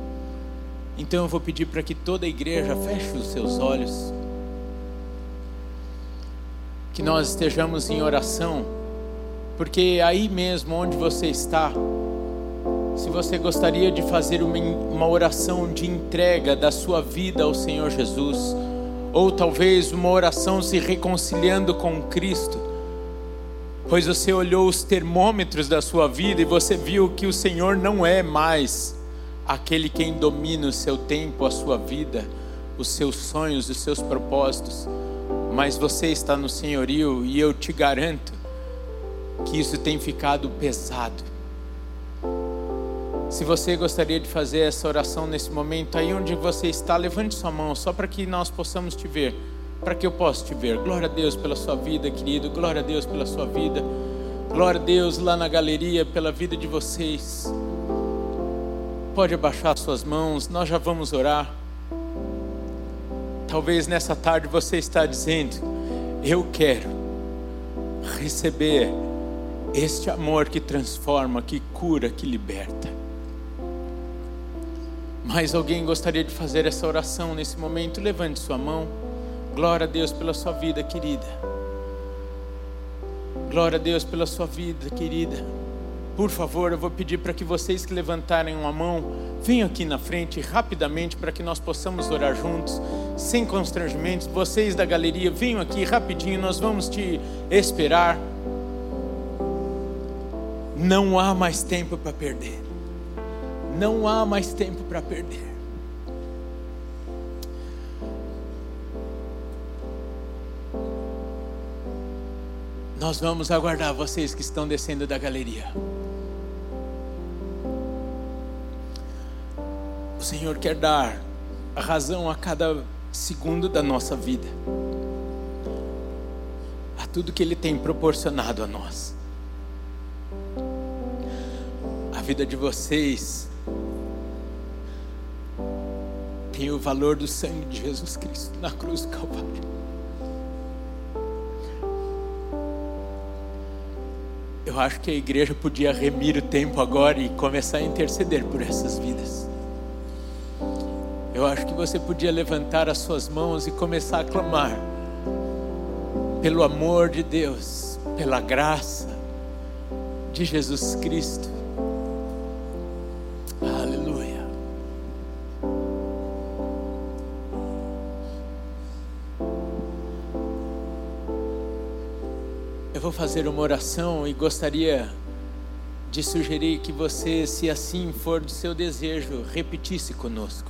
Então eu vou pedir para que toda a igreja feche os seus olhos, que nós estejamos em oração, porque aí mesmo onde você está, se você gostaria de fazer uma, uma oração de entrega da sua vida ao Senhor Jesus, ou talvez uma oração se reconciliando com Cristo, pois você olhou os termômetros da sua vida e você viu que o Senhor não é mais aquele quem domina o seu tempo, a sua vida, os seus sonhos, os seus propósitos, mas você está no senhorio e eu te garanto que isso tem ficado pesado se você gostaria de fazer essa oração nesse momento, aí onde você está, levante sua mão, só para que nós possamos te ver. para que eu possa te ver. Glória a Deus pela sua vida, querido. Glória a Deus pela sua vida. Glória a Deus lá na galeria pela vida de vocês. Pode abaixar suas mãos, nós já vamos orar. Talvez nessa tarde você está dizendo: Eu quero receber este amor que transforma, que cura, que liberta. Mas alguém gostaria de fazer essa oração nesse momento? Levante sua mão. Glória a Deus pela sua vida, querida. Glória a Deus pela sua vida, querida. Por favor, eu vou pedir para que vocês que levantarem uma mão, venham aqui na frente rapidamente para que nós possamos orar juntos, sem constrangimentos. Vocês da galeria, venham aqui rapidinho, nós vamos te esperar. Não há mais tempo para perder. Não há mais tempo para perder. Nós vamos aguardar vocês que estão descendo da galeria. O Senhor quer dar a razão a cada segundo da nossa vida, a tudo que Ele tem proporcionado a nós. A vida de vocês tem o valor do sangue de Jesus Cristo na cruz do Calvário. Eu acho que a igreja podia remir o tempo agora e começar a interceder por essas vidas. Eu acho que você podia levantar as suas mãos e começar a clamar pelo amor de Deus, pela graça de Jesus Cristo. Fazer uma oração e gostaria de sugerir que você, se assim for do seu desejo, repetisse conosco.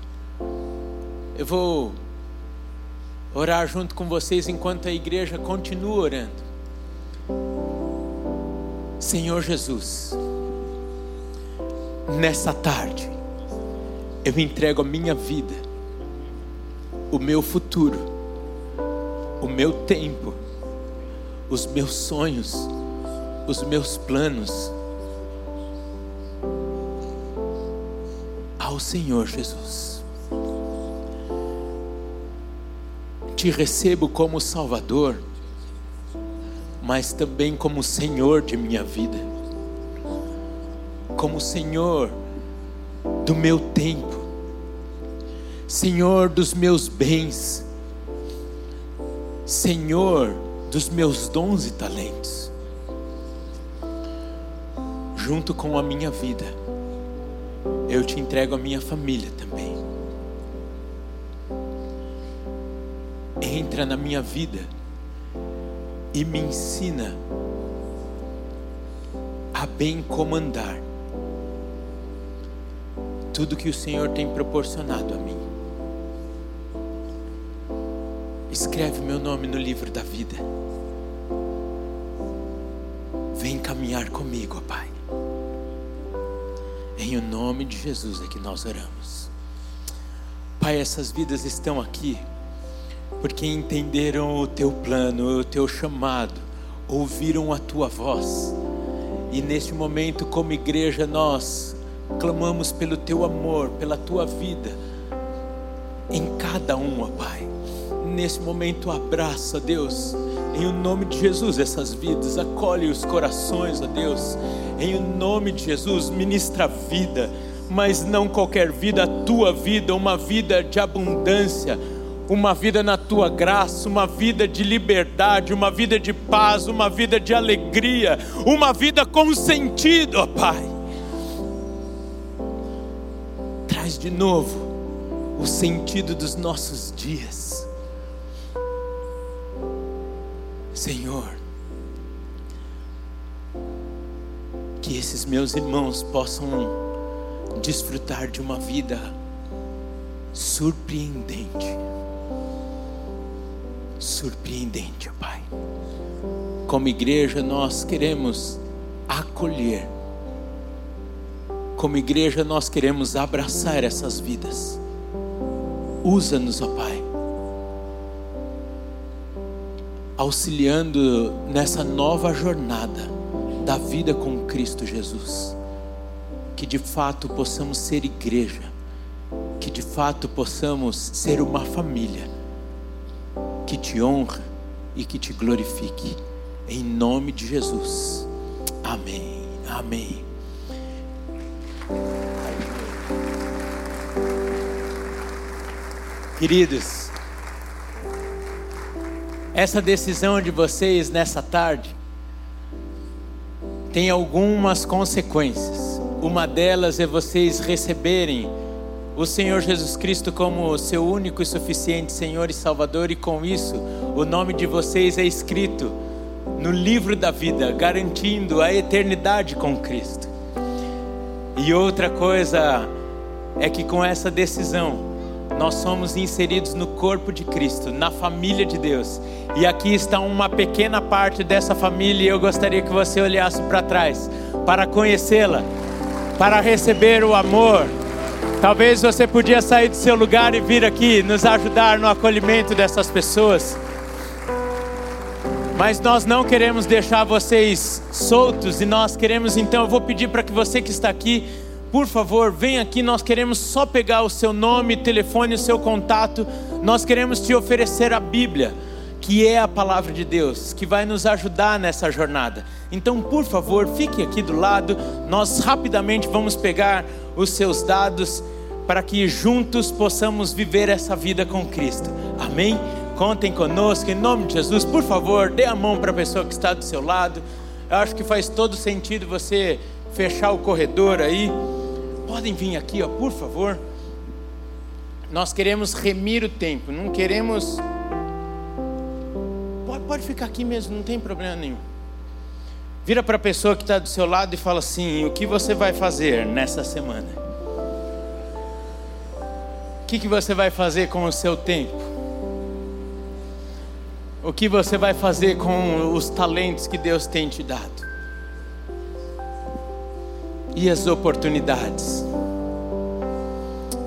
Eu vou orar junto com vocês enquanto a igreja continua orando. Senhor Jesus, nessa tarde, eu entrego a minha vida, o meu futuro, o meu tempo, os meus sonhos, os meus planos. Ao Senhor Jesus. te recebo como Salvador, mas também como Senhor de minha vida, como Senhor do meu tempo, Senhor dos meus bens, Senhor dos meus dons e talentos, junto com a minha vida, eu te entrego a minha família também. entra na minha vida e me ensina a bem comandar tudo que o Senhor tem proporcionado a mim. Escreve meu nome no livro da vida. Vem caminhar comigo, ó Pai. Em o nome de Jesus é que nós oramos. Pai, essas vidas estão aqui porque entenderam o teu plano, o teu chamado, ouviram a tua voz. E neste momento, como igreja, nós clamamos pelo teu amor, pela tua vida em cada um, ó Pai. Nesse momento, abraça, Deus, em o nome de Jesus, essas vidas, acolhe os corações, ó Deus, em o nome de Jesus, ministra vida, mas não qualquer vida, a tua vida, uma vida de abundância uma vida na tua graça, uma vida de liberdade, uma vida de paz, uma vida de alegria, uma vida com sentido, ó Pai. Traz de novo o sentido dos nossos dias. Senhor, que esses meus irmãos possam desfrutar de uma vida surpreendente surpreendente, Pai. Como igreja, nós queremos acolher. Como igreja, nós queremos abraçar essas vidas. Usa-nos, ó Pai. Auxiliando nessa nova jornada da vida com Cristo Jesus. Que de fato possamos ser igreja, que de fato possamos ser uma família que te honra e que te glorifique. Em nome de Jesus. Amém. Amém. Queridos, essa decisão de vocês nessa tarde tem algumas consequências. Uma delas é vocês receberem o Senhor Jesus Cristo como seu único e suficiente Senhor e Salvador, e com isso o nome de vocês é escrito no livro da vida, garantindo a eternidade com Cristo. E outra coisa é que com essa decisão, nós somos inseridos no corpo de Cristo, na família de Deus. E aqui está uma pequena parte dessa família e eu gostaria que você olhasse para trás para conhecê-la, para receber o amor. Talvez você podia sair do seu lugar e vir aqui nos ajudar no acolhimento dessas pessoas. Mas nós não queremos deixar vocês soltos e nós queremos então, eu vou pedir para que você que está aqui por favor, vem aqui. Nós queremos só pegar o seu nome, telefone, o seu contato. Nós queremos te oferecer a Bíblia, que é a palavra de Deus, que vai nos ajudar nessa jornada. Então, por favor, fique aqui do lado. Nós rapidamente vamos pegar os seus dados para que juntos possamos viver essa vida com Cristo. Amém? Contem conosco, em nome de Jesus. Por favor, dê a mão para a pessoa que está do seu lado. Eu acho que faz todo sentido você fechar o corredor aí podem vir aqui, ó, por favor. Nós queremos remir o tempo, não queremos. Pode, pode ficar aqui mesmo, não tem problema nenhum. Vira para a pessoa que está do seu lado e fala assim: o que você vai fazer nessa semana? O que, que você vai fazer com o seu tempo? O que você vai fazer com os talentos que Deus tem te dado? E as oportunidades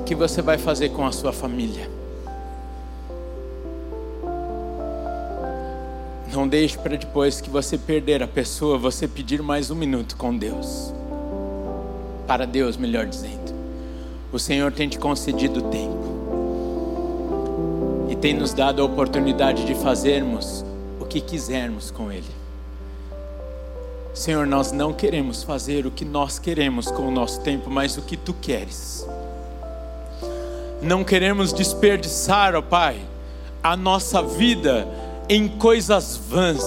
que você vai fazer com a sua família. Não deixe para depois que você perder a pessoa, você pedir mais um minuto com Deus. Para Deus, melhor dizendo. O Senhor tem te concedido tempo. E tem nos dado a oportunidade de fazermos o que quisermos com Ele. Senhor, nós não queremos fazer o que nós queremos com o nosso tempo, mas o que tu queres. Não queremos desperdiçar, ó Pai, a nossa vida em coisas vãs,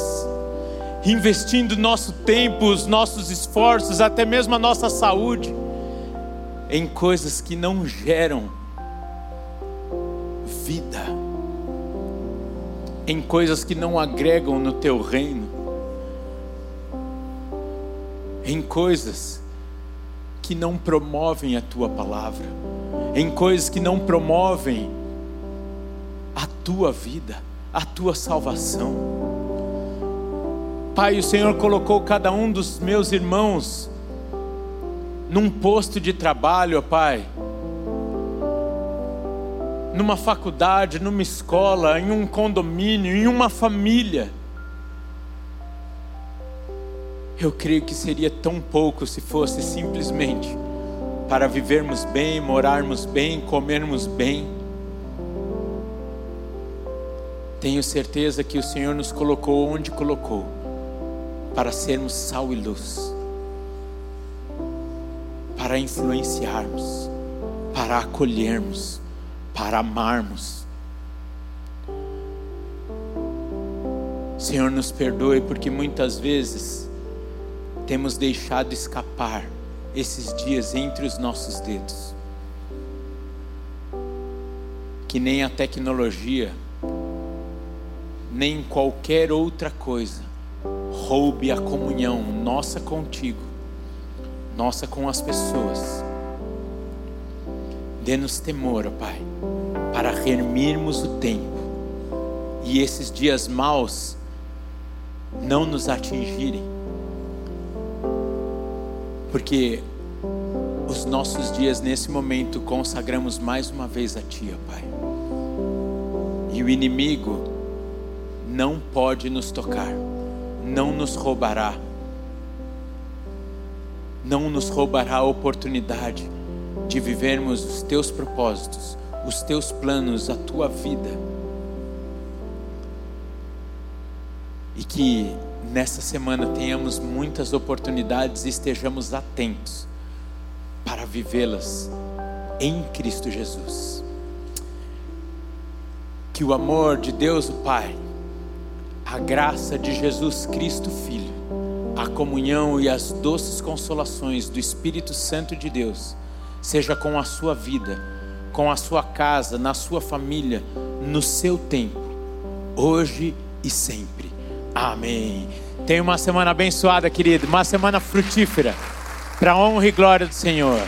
investindo nosso tempo, os nossos esforços, até mesmo a nossa saúde, em coisas que não geram vida, em coisas que não agregam no teu reino em coisas que não promovem a tua palavra, em coisas que não promovem a tua vida, a tua salvação. Pai, o Senhor colocou cada um dos meus irmãos num posto de trabalho, ó Pai, numa faculdade, numa escola, em um condomínio, em uma família. Eu creio que seria tão pouco se fosse simplesmente para vivermos bem, morarmos bem, comermos bem. Tenho certeza que o Senhor nos colocou onde colocou, para sermos sal e luz, para influenciarmos, para acolhermos, para amarmos. Senhor, nos perdoe porque muitas vezes temos deixado escapar esses dias entre os nossos dedos. Que nem a tecnologia, nem qualquer outra coisa roube a comunhão nossa contigo, nossa com as pessoas. Dê-nos temor, ó Pai, para remirmos o tempo e esses dias maus não nos atingirem porque os nossos dias nesse momento consagramos mais uma vez a Ti, Pai. E o inimigo não pode nos tocar, não nos roubará, não nos roubará a oportunidade de vivermos os teus propósitos, os teus planos, a tua vida. E que nessa semana tenhamos muitas oportunidades e estejamos atentos para vivê-las em Cristo Jesus. Que o amor de Deus o Pai, a graça de Jesus Cristo Filho, a comunhão e as doces consolações do Espírito Santo de Deus, seja com a sua vida, com a sua casa, na sua família, no seu tempo, hoje e sempre. Amém. Tenha uma semana abençoada, querido, uma semana frutífera, para honra e glória do Senhor.